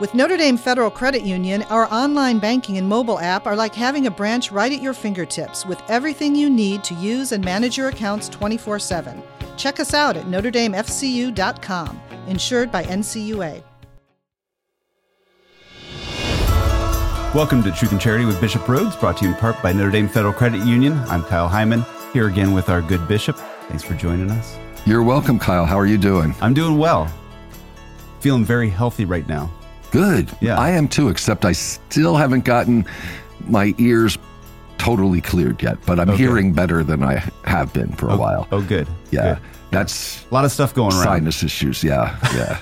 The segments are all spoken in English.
With Notre Dame Federal Credit Union, our online banking and mobile app are like having a branch right at your fingertips with everything you need to use and manage your accounts 24 7. Check us out at NotreDameFCU.com, insured by NCUA. Welcome to Truth and Charity with Bishop Rhoades, brought to you in part by Notre Dame Federal Credit Union. I'm Kyle Hyman, here again with our good bishop. Thanks for joining us. You're welcome, Kyle. How are you doing? I'm doing well. Feeling very healthy right now. Good. Yeah. I am too, except I still haven't gotten my ears totally cleared yet, but I'm Okay. hearing better than I have been for a Oh, while. Oh, good. yeah. Good. That's A lot of stuff going around. sinus issues. Yeah. Yeah.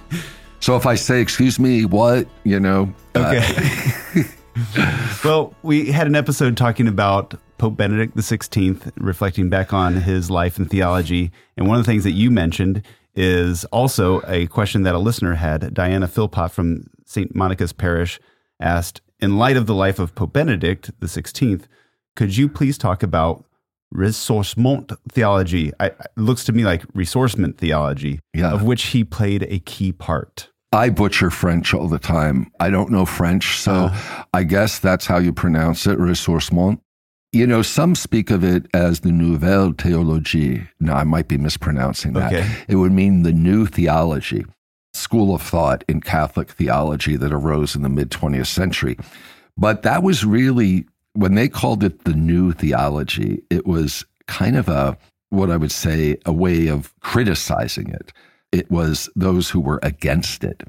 so if I say, excuse me, what, you know, uh, Okay. well, we had an episode talking about Pope Benedict XVI, reflecting back on his life and theology. And one of the things that you mentioned is also a question that a listener had. Diana Philpott from St. Monica's Parish asked, In light of the life of Pope Benedict XVI, could you please talk about ressourcement theology? I, it looks to me like resourcement theology, Yeah. of which he played a key part. I butcher French all the time. I don't know French, so Uh. I guess that's how you pronounce it, ressourcement. You know, some speak of it as the Nouvelle Théologie. Now, I might be mispronouncing that. Okay. It would mean the new theology, school of thought in Catholic theology that arose in the mid 20th century. But that was really, when they called it the new theology, it was kind of a, what I would say, a way of criticizing it. It was those who were against it.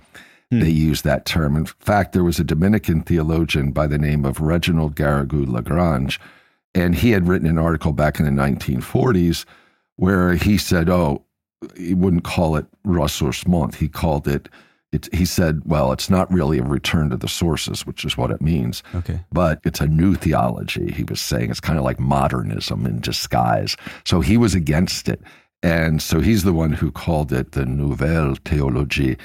Hmm. They used that term. In fact, there was a Dominican theologian by the name of Reginald Garrigou Lagrange, and he had written an article back in the 1940s where he said, oh, he wouldn't call it ressourcement. He called it, it, he said, well, it's not really a return to the sources, which is what it means, Okay. but it's a new theology. He was saying it's kind of like modernism in disguise. So he was against it. And so he's the one who called it the Nouvelle Théologie.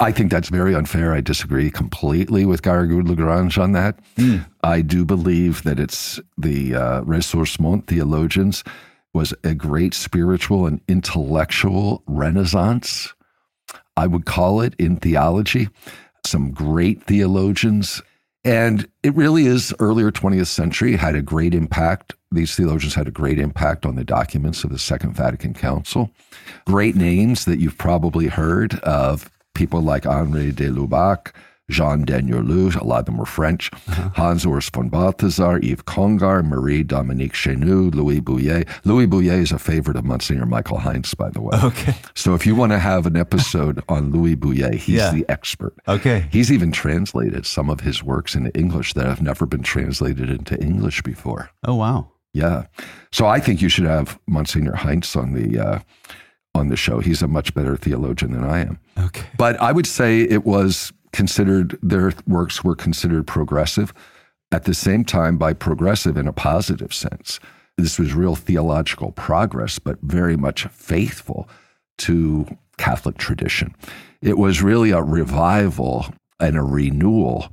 I think that's very unfair. I disagree completely with Garrigou Lagrange on that. I do believe that it's the uh, ressourcement theologians was a great spiritual and intellectual renaissance. I would call it in theology. Some great theologians. And it really is earlier 20th century, had a great impact. These theologians had a great impact on the documents of the Second Vatican Council. Great names that you've probably heard of people like Henri de Lubac, Jean Danielou, a lot of them were French, Hans Urs von Balthasar, Yves Congar, Marie Dominique Chenu, Louis Bouyer. Louis Bouyer is a favorite of Monsignor Michael Heintz, by the way. Okay. So if you want to have an episode on Louis Bouyer, he's Yeah. the expert. Okay. He's even translated some of his works into English that have never been translated into English before. Oh, wow. Yeah. So I think you should have Monsignor Heintz on the uh, on the show. He's a much better theologian than I am. Okay. But I would say it was considered their works were considered progressive. At the same time, by progressive in a positive sense, this was real theological progress, but very much faithful to Catholic tradition. It was really a revival and a renewal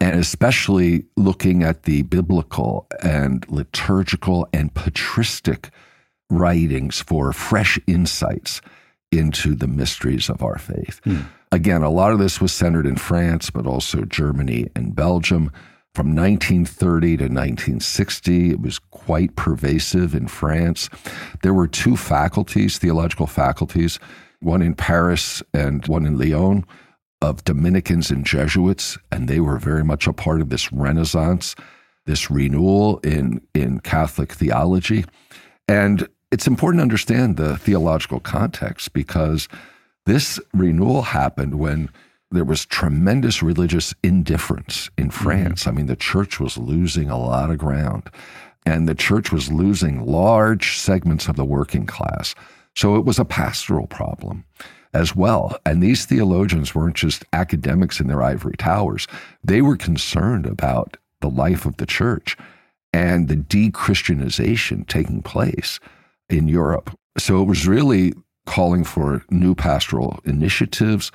and especially looking at the biblical and liturgical and patristic writings for fresh insights into the mysteries of our faith. Hmm. Again, a lot of this was centered in France, but also Germany and Belgium. From 1930 to 1960, it was quite pervasive in France. There were two faculties, theological faculties, one in Paris and one in Lyon of Dominicans and Jesuits, and they were very much a part of this renaissance, this renewal in, in Catholic theology. And it's important to understand the theological context because this renewal happened when there was tremendous religious indifference in mm-hmm. France. I mean, the church was losing a lot of ground, and the church was losing large segments of the working class. So it was a pastoral problem as well. And these theologians weren't just academics in their ivory towers, they were concerned about the life of the church and the de Christianization taking place in Europe. So it was really calling for new pastoral initiatives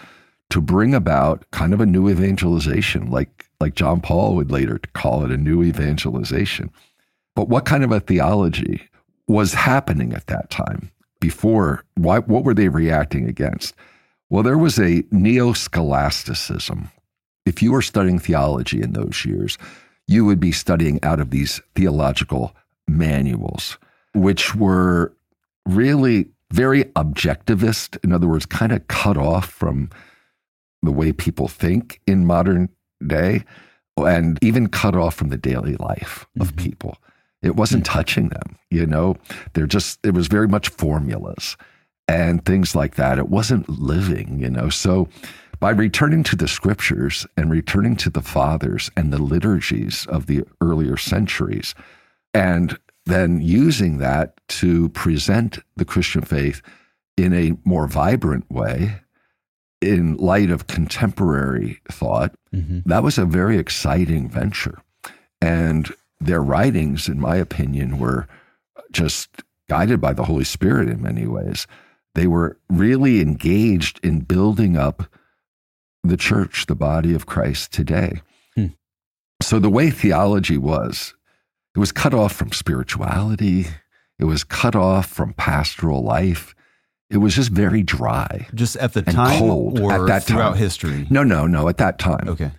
to bring about kind of a new evangelization, like, like John Paul would later call it a new evangelization. But what kind of a theology was happening at that time? Before, why, what were they reacting against? Well, there was a neo scholasticism. If you were studying theology in those years, you would be studying out of these theological manuals, which were really very objectivist. In other words, kind of cut off from the way people think in modern day and even cut off from the daily life of mm-hmm. people. It wasn't mm-hmm. touching them, you know. They're just it was very much formulas and things like that. It wasn't living, you know. So by returning to the scriptures and returning to the fathers and the liturgies of the earlier centuries and then using that to present the Christian faith in a more vibrant way in light of contemporary thought, mm-hmm. that was a very exciting venture. And their writings, in my opinion, were just guided by the Holy Spirit in many ways. They were really engaged in building up the church, the body of Christ today. Hmm. So the way theology was, it was cut off from spirituality, it was cut off from pastoral life. It was just very dry. Just at the time cold or at that throughout time. history? No, no, no, at that time. Okay.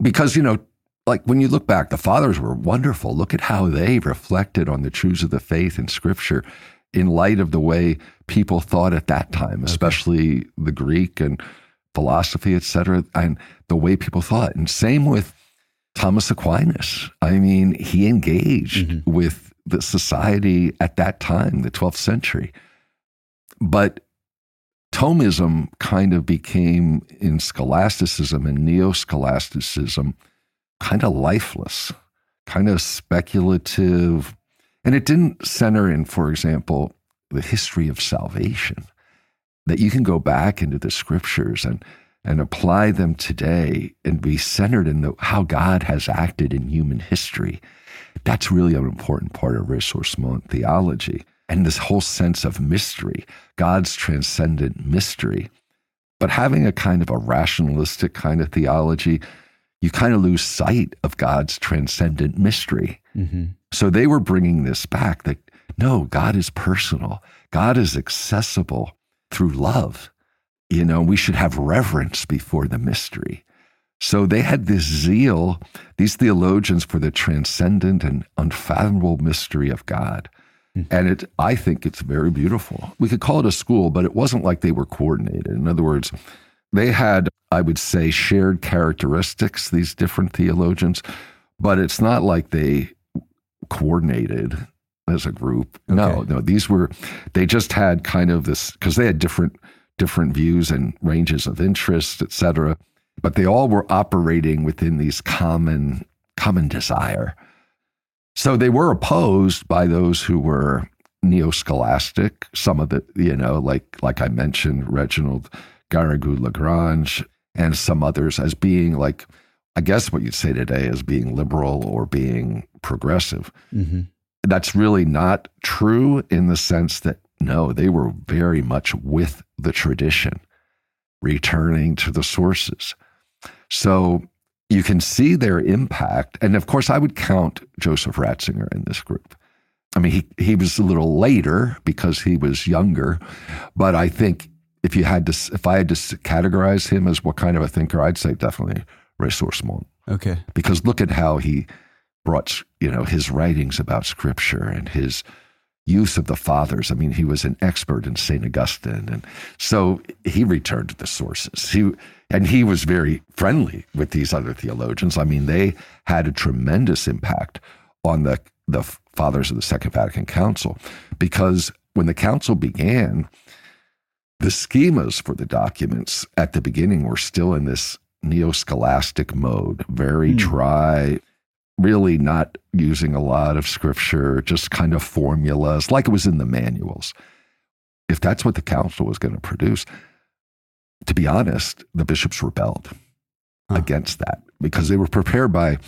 Because, you know, like when you look back, the fathers were wonderful. Look at how they reflected on the truths of the faith in scripture in light of the way people thought at that time, especially okay. the Greek and philosophy, et cetera, and the way people thought. And same with Thomas Aquinas. I mean, he engaged mm-hmm. with the society at that time, the 12th century. But Thomism kind of became in scholasticism and neo scholasticism kind of lifeless, kind of speculative. And it didn't center in, for example, the history of salvation, that you can go back into the scriptures and, and apply them today and be centered in the, how God has acted in human history. That's really an important part of ressourcement theology and this whole sense of mystery, God's transcendent mystery. But having a kind of a rationalistic kind of theology, you kind of lose sight of God's transcendent mystery. Mm-hmm. So they were bringing this back that no, God is personal, God is accessible through love. You know, we should have reverence before the mystery. So they had this zeal, these theologians, for the transcendent and unfathomable mystery of God. Mm-hmm. And it, I think it's very beautiful. We could call it a school, but it wasn't like they were coordinated. In other words, they had, I would say, shared characteristics, these different theologians, but it's not like they coordinated as a group. Okay. No, no, these were, they just had kind of this, because they had different, different views and ranges of interest, et cetera, but they all were operating within these common, common desire so they were opposed by those who were neo-scholastic. Some of the, you know, like like I mentioned, Reginald Garrigou Lagrange and some others as being like, I guess what you'd say today as being liberal or being progressive. Mm-hmm. That's really not true in the sense that no, they were very much with the tradition, returning to the sources. So you can see their impact. And of course, I would count Joseph Ratzinger in this group. I mean, he, he was a little later because he was younger, but I think if you had to, if I had to categorize him as what kind of a thinker, I'd say definitely ressourcement. Okay. Because look at how he brought, you know, his writings about scripture and his use of the fathers. I mean, he was an expert in St. Augustine. And so he returned to the sources. He, and he was very friendly with these other theologians. I mean, they had a tremendous impact on the, the fathers of the Second Vatican Council because when the council began, the schemas for the documents at the beginning were still in this neo scholastic mode, very mm. dry, really not using a lot of scripture, just kind of formulas, like it was in the manuals. If that's what the council was going to produce, to be honest, the bishops rebelled huh. against that because they were prepared by,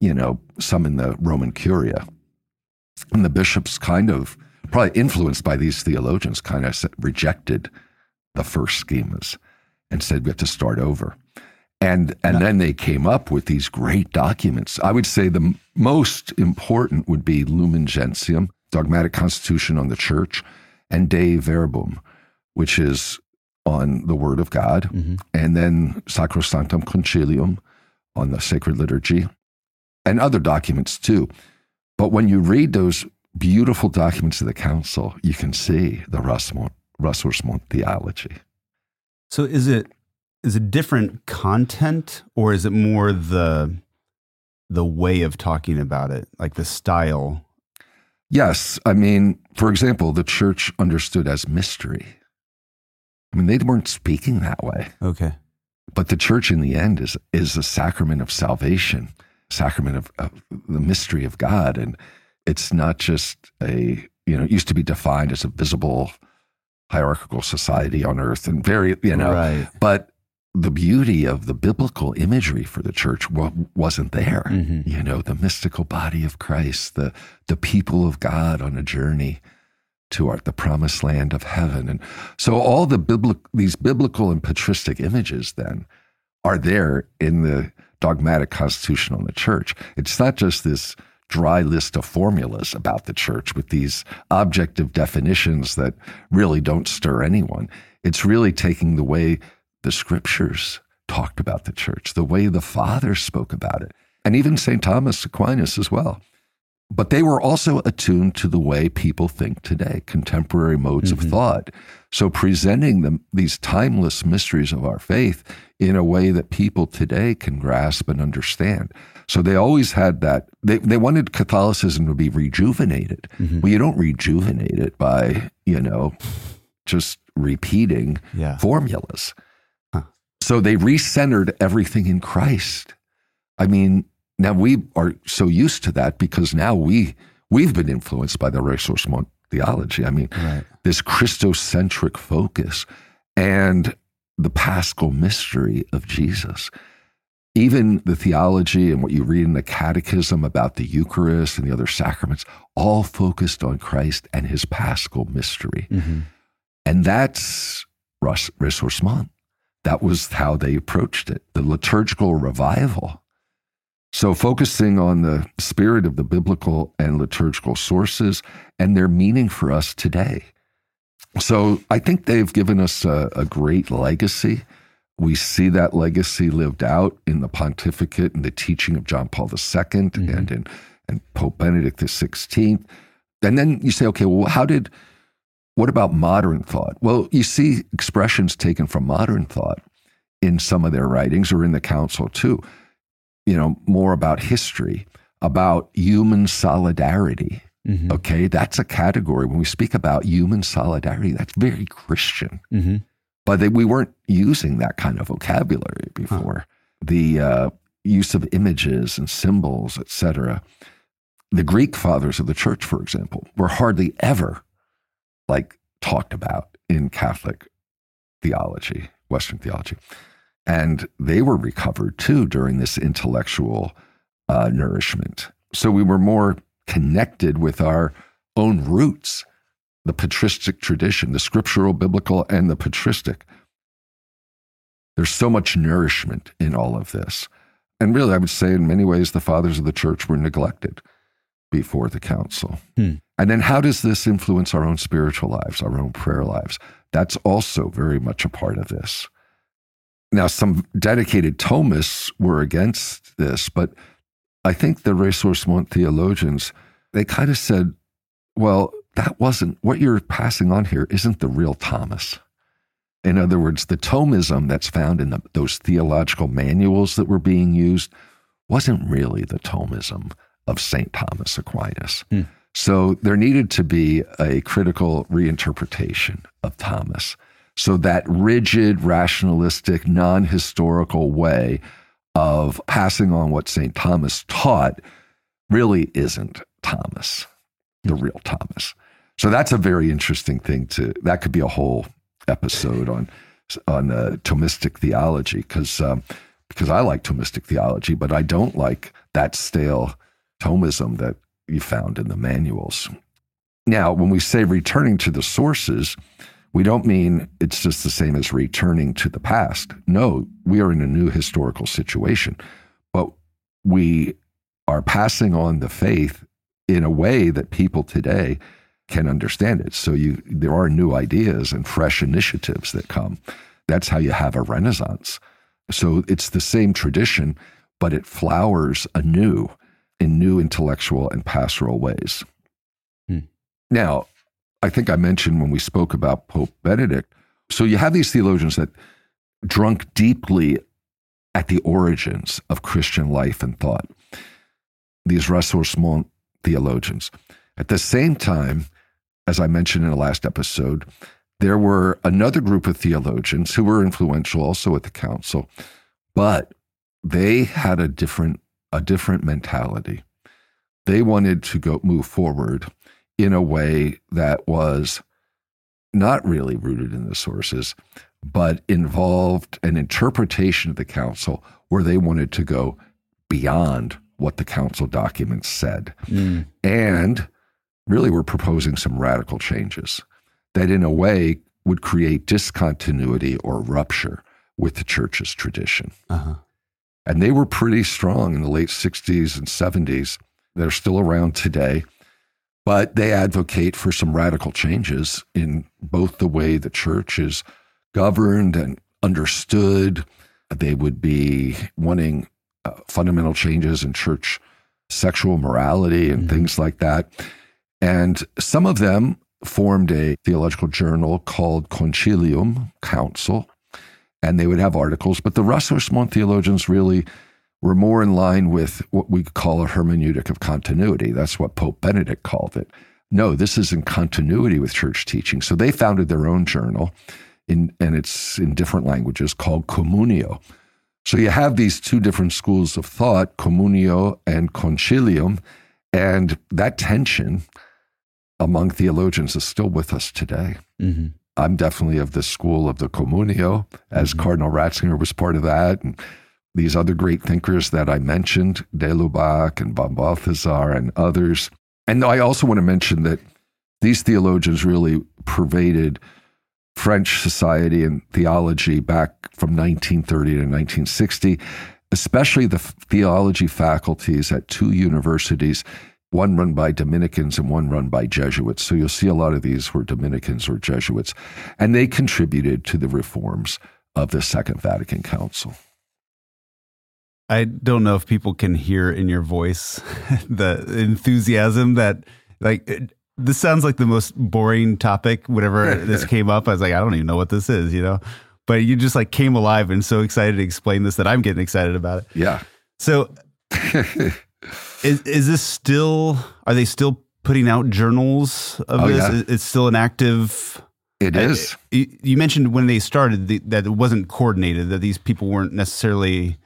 you know, some in the Roman Curia. And the bishops kind of, probably influenced by these theologians, kind of rejected the first schemas and said we have to start over. And, and then they came up with these great documents. I would say the most important would be Lumen Gentium, Dogmatic Constitution on the Church, and Dei Verbum, which is on the Word of God, Mm-hmm. and then Sacrosanctum Concilium on the sacred liturgy, and other documents too. But when you read those beautiful documents of the council, you can see the Ressourcement, Ressourcement theology. So is it is it different content or is it more the the way of talking about it, like the style? Yes, I mean, for example, the church understood as mystery. I mean, they weren't speaking that way. Okay. But the church in the end is is a sacrament of salvation, sacrament of, of the mystery of God. And it's not just a, you know, it used to be defined as a visible hierarchical society on earth and very, you know, right. but the beauty of the biblical imagery for the church wa- wasn't there. Mhm. You know, the mystical body of Christ, the the people of God on a journey to our, the promised land of heaven, and so all the biblical these biblical and patristic images then are there in the dogmatic constitution on the church. It's not just this dry list of formulas about the church with these objective definitions that really don't stir anyone. It's really taking the way the scriptures talked about the church, the way the fathers spoke about it, and even St. Thomas Aquinas as well. But they were also attuned to the way people think today, contemporary modes of mm-hmm. thought. So presenting them these timeless mysteries of our faith in a way that people today can grasp and understand. So they always had that they, they wanted Catholicism to be rejuvenated. Mm-hmm. Well, you don't rejuvenate it by, you know, just repeating Yeah. formulas. So they recentered everything in Christ. I mean, now we are so used to that because now we we've been influenced by the ressourcement theology. I mean, Right. this Christocentric focus and the paschal mystery of Jesus. Even the theology and what you read in the catechism about the Eucharist and the other sacraments, all focused on Christ and his paschal mystery. Mhm. And that's res- ressourcement. That was how they approached it, the liturgical revival. So, focusing on the spirit of the biblical and liturgical sources and their meaning for us today. So, I think they've given us a, a great legacy. We see that legacy lived out in the pontificate and the teaching of John Paul II mm-hmm. and in and Pope Benedict XVI. And then you say, okay, well, how did what about modern thought? Well, you see expressions taken from modern thought in some of their writings or in the council too. You know, more about history, about human solidarity. Mhm. Okay, that's a category. When we speak about human solidarity, that's very Christian. Mhm. But they, we weren't using that kind of vocabulary before. The uh, use of images and symbols, etc. The Greek fathers of the church, for example, were hardly ever like talked about in Catholic theology, Western theology. And they were recovered too during this intellectual uh, nourishment. So we were more connected with our own roots, the patristic tradition, the scriptural, biblical, and the patristic. There's so much nourishment in all of this. And really, I would say in many ways, the fathers of the church were neglected before the council. Hmm. And then how does this influence our own spiritual lives, our own prayer lives? That's also very much a part of this. Now, some dedicated Thomists were against this, but I think the resource ressourcement theologians, they kind of said, well, that wasn't what you're passing on here, isn't the real Thomas. In other words, the Thomism that's found in the, those theological manuals that were being used wasn't really the Thomism of St. Thomas Aquinas. Hmm. So there needed to be a critical reinterpretation of Thomas. So that rigid, rationalistic, non historical way of passing on what St. Thomas taught really isn't Thomas, the real Thomas. So that's a very interesting thing to, that could be a whole episode on on uh, Thomistic theology because um, because I like Thomistic theology, but I don't like that stale Thomism that you found in the manuals. Now, when we say returning to the sources, we don't mean it's just the same as returning to the past. No, we are in a new historical situation, but we are passing on the faith in a way that people today can understand it. So you there are new ideas and fresh initiatives that come. That's how you have a renaissance. So it's the same tradition, but it flowers anew in new intellectual and pastoral ways. Hmm. Now, I think I mentioned when we spoke about Pope Benedict. So you have these theologians that drunk deeply at the origins of Christian life and thought, these ressourcement theologians. At the same time, as I mentioned in the last episode, there were another group of theologians who were influential also at the council, but they had a different a different mentality. They wanted to go move forward in a way that was not really rooted in the sources, but involved an interpretation of the council where they wanted to go beyond what the council documents said. Mm. And really were proposing some radical changes that, in a way, would create discontinuity or rupture with the church's tradition. Uh-huh. And they were pretty strong in the late 60s and 70s. They're still around today, but they advocate for some radical changes in both the way the church is governed and understood. They would be wanting uh, fundamental changes in church sexual morality and mm-hmm. things like that. And some of them formed a theological journal called Concilium, Council, and they would have articles. But the Ressourcement theologians really were more in line with what we call a hermeneutic of continuity. That's what Pope Benedict called it. No, this is in continuity with church teaching. So they founded their own journal, in, and it's in different languages called Communio. So you have these two different schools of thought, Communio and Concilium, and that tension among theologians is still with us today. Mm-hmm. I'm definitely of the school of the Communio, as mm-hmm. Cardinal Ratzinger was part of that. And these other great thinkers that I mentioned, de Lubac and von Balthasar and others. And I also want to mention that these theologians really pervaded French society and theology back from 1930 to 1960, especially the theology faculties at two universities one run by Dominicans and one run by Jesuits. So you'll see a lot of these were Dominicans or Jesuits, and they contributed to the reforms of the Second Vatican Council. I don't know if people can hear in your voice the enthusiasm that, like, this sounds like the most boring topic. Whenever this came up, I was like, I don't even know what this is, you know? But you just like came alive and so excited to explain this that I'm getting excited about it. Yeah. So Is is this still? Are they still putting out journals of oh, this? Yeah. It's still an active. It is. I, you mentioned when they started the, that it wasn't coordinated. That these people weren't necessarily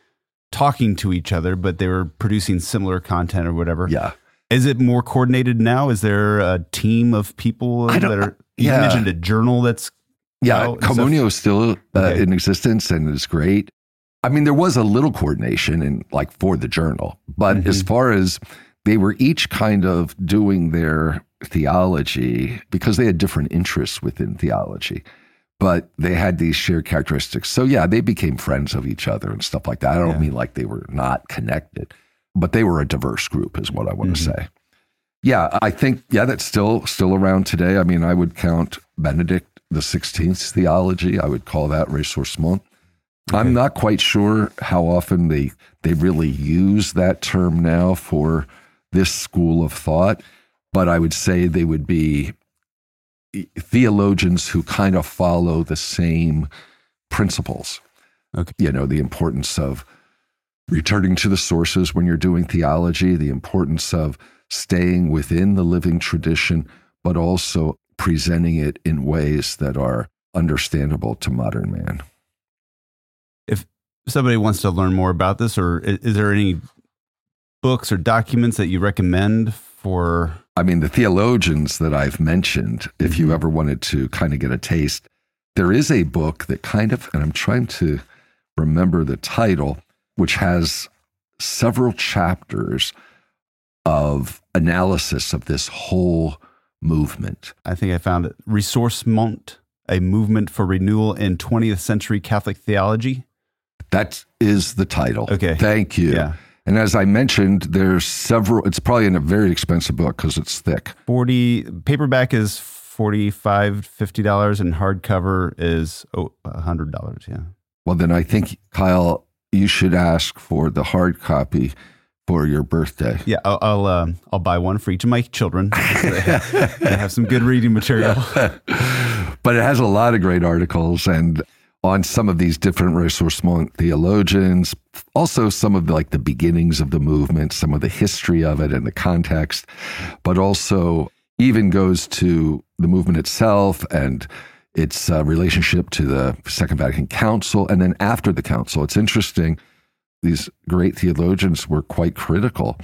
talking to each other, but they were producing similar content or whatever. Yeah. Is it more coordinated now? Is there a team of people that are? You yeah. mentioned a journal that's. Yeah, Communio is still uh, okay. in existence and is great. I mean, there was a little coordination in like for the journal, but mm-hmm. as far as they were each kind of doing their theology because they had different interests within theology, but they had these shared characteristics. So yeah, they became friends of each other and stuff like that. I don't yeah. mean like they were not connected, but they were a diverse group, is what I want mm-hmm. to say. Yeah, I think yeah, that's still still around today. I mean, I would count Benedict the Sixteenth's theology. I would call that ressourcement. Okay. I'm not quite sure how often they they really use that term now for this school of thought, but I would say they would be theologians who kind of follow the same principles. Okay. You know, the importance of returning to the sources when you're doing theology, the importance of staying within the living tradition, but also presenting it in ways that are understandable to modern man somebody wants to learn more about this, or is, is there any books or documents that you recommend for? I mean, the theologians that I've mentioned, if you ever wanted to kind of get a taste, there is a book that kind of, and I'm trying to remember the title, which has several chapters of analysis of this whole movement. I think I found it. Ressourcement, a movement for renewal in 20th century Catholic theology. That is the title. Okay. Thank you. Yeah. And as I mentioned, there's several, it's probably in a very expensive book because it's thick. 40 paperback is 45 $50 and hardcover is oh, $100. Yeah. Well, then I think, Kyle, you should ask for the hard copy for your birthday. Yeah, I'll I'll, um, I'll buy one for each of my children. they have some good reading material. but it has a lot of great articles and on some of these different ressourcement theologians, also some of the, like the beginnings of the movement, some of the history of it and the context, but also even goes to the movement itself and its uh, relationship to the Second Vatican Council, and then after the council. It's interesting these great theologians were quite critical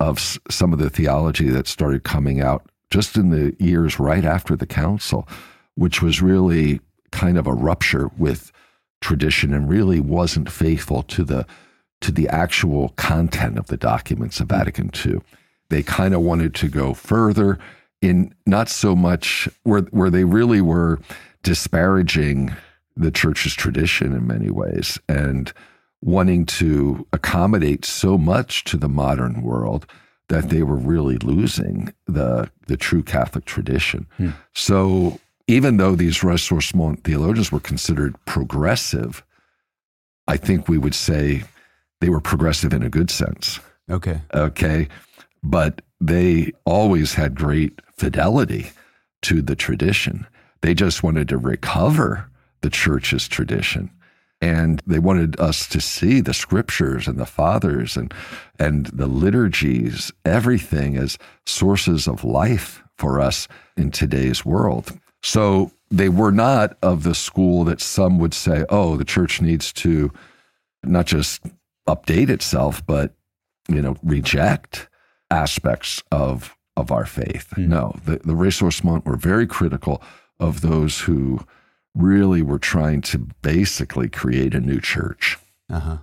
of s- some of the theology that started coming out just in the years right after the council, which was really kind of a rupture with tradition and really wasn't faithful to the to the actual content of the documents of hmm. Vatican II. They kind of wanted to go further in not so much where where they really were disparaging the church's tradition in many ways and wanting to accommodate so much to the modern world that they were really losing the the true Catholic tradition. Hmm. So even though these ressourcement theologians were considered progressive, I think we would say they were progressive in a good sense. Okay. Okay. But they always had great fidelity to the tradition. They just wanted to recover the church's tradition. And they wanted us to see the scriptures and the fathers and, and the liturgies, everything as sources of life for us in today's world. So they were not of the school that some would say, oh, the church needs to not just update itself, but you know, reject aspects of of our faith. No, the, the ressourcement were very critical of those who really were trying to basically create a new church. Uh huh.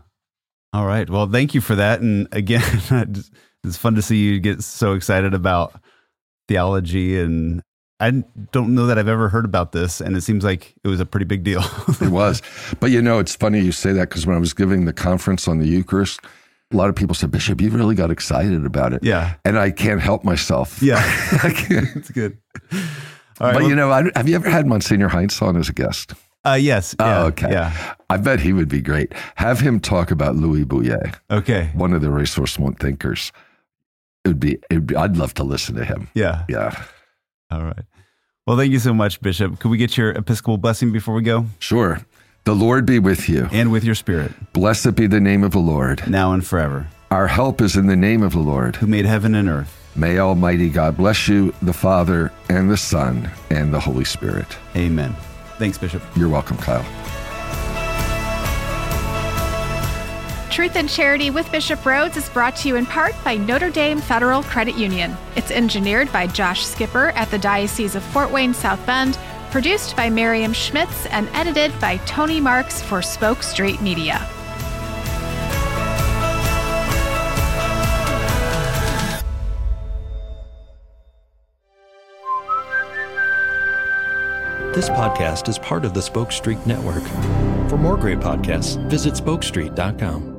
All right. Well, thank you for that. And again, it's fun to see you get so excited about theology. And I don't know that I've ever heard about this. And it seems like it was a pretty big deal. It was. But you know, it's funny you say that because when I was giving the conference on the Eucharist, a lot of people said, Bishop, you really got excited about it. yeah. And I can't help myself. Yeah. I can't. it's good. All right. but well- you know, I, have you ever had Monsignor Heintz on as a guest? uh, yes. Yeah, oh, okay. Yeah. I bet he would be great. Have him talk about Louis Bouyer, Okay. one of the ressourcement thinkers. It would be, it would be I'd love to listen to him. Yeah. Yeah, All right. Well, thank you so much, Bishop. Could we get your Episcopal blessing before we go? sure. The Lord be with you. And with your spirit, Blessed be the name of the Lord. now and forever, Our help is in the name of the Lord. who made heaven and earth. May Almighty God bless you, the Father, and the Son, and the Holy Spirit. Amen. Thanks, Bishop. You're welcome, Kyle. Truth and Charity with Bishop Rhoades is brought to you in part by Notre Dame Federal Credit Union. It's engineered by Josh Skipper at the Diocese of Fort Wayne South Bend, produced by Miriam Schmitz, and edited by Tony Marks for Spoke Street Media. This podcast is part of the Spoke Street Network. For more great podcasts, visit spokestreet.com.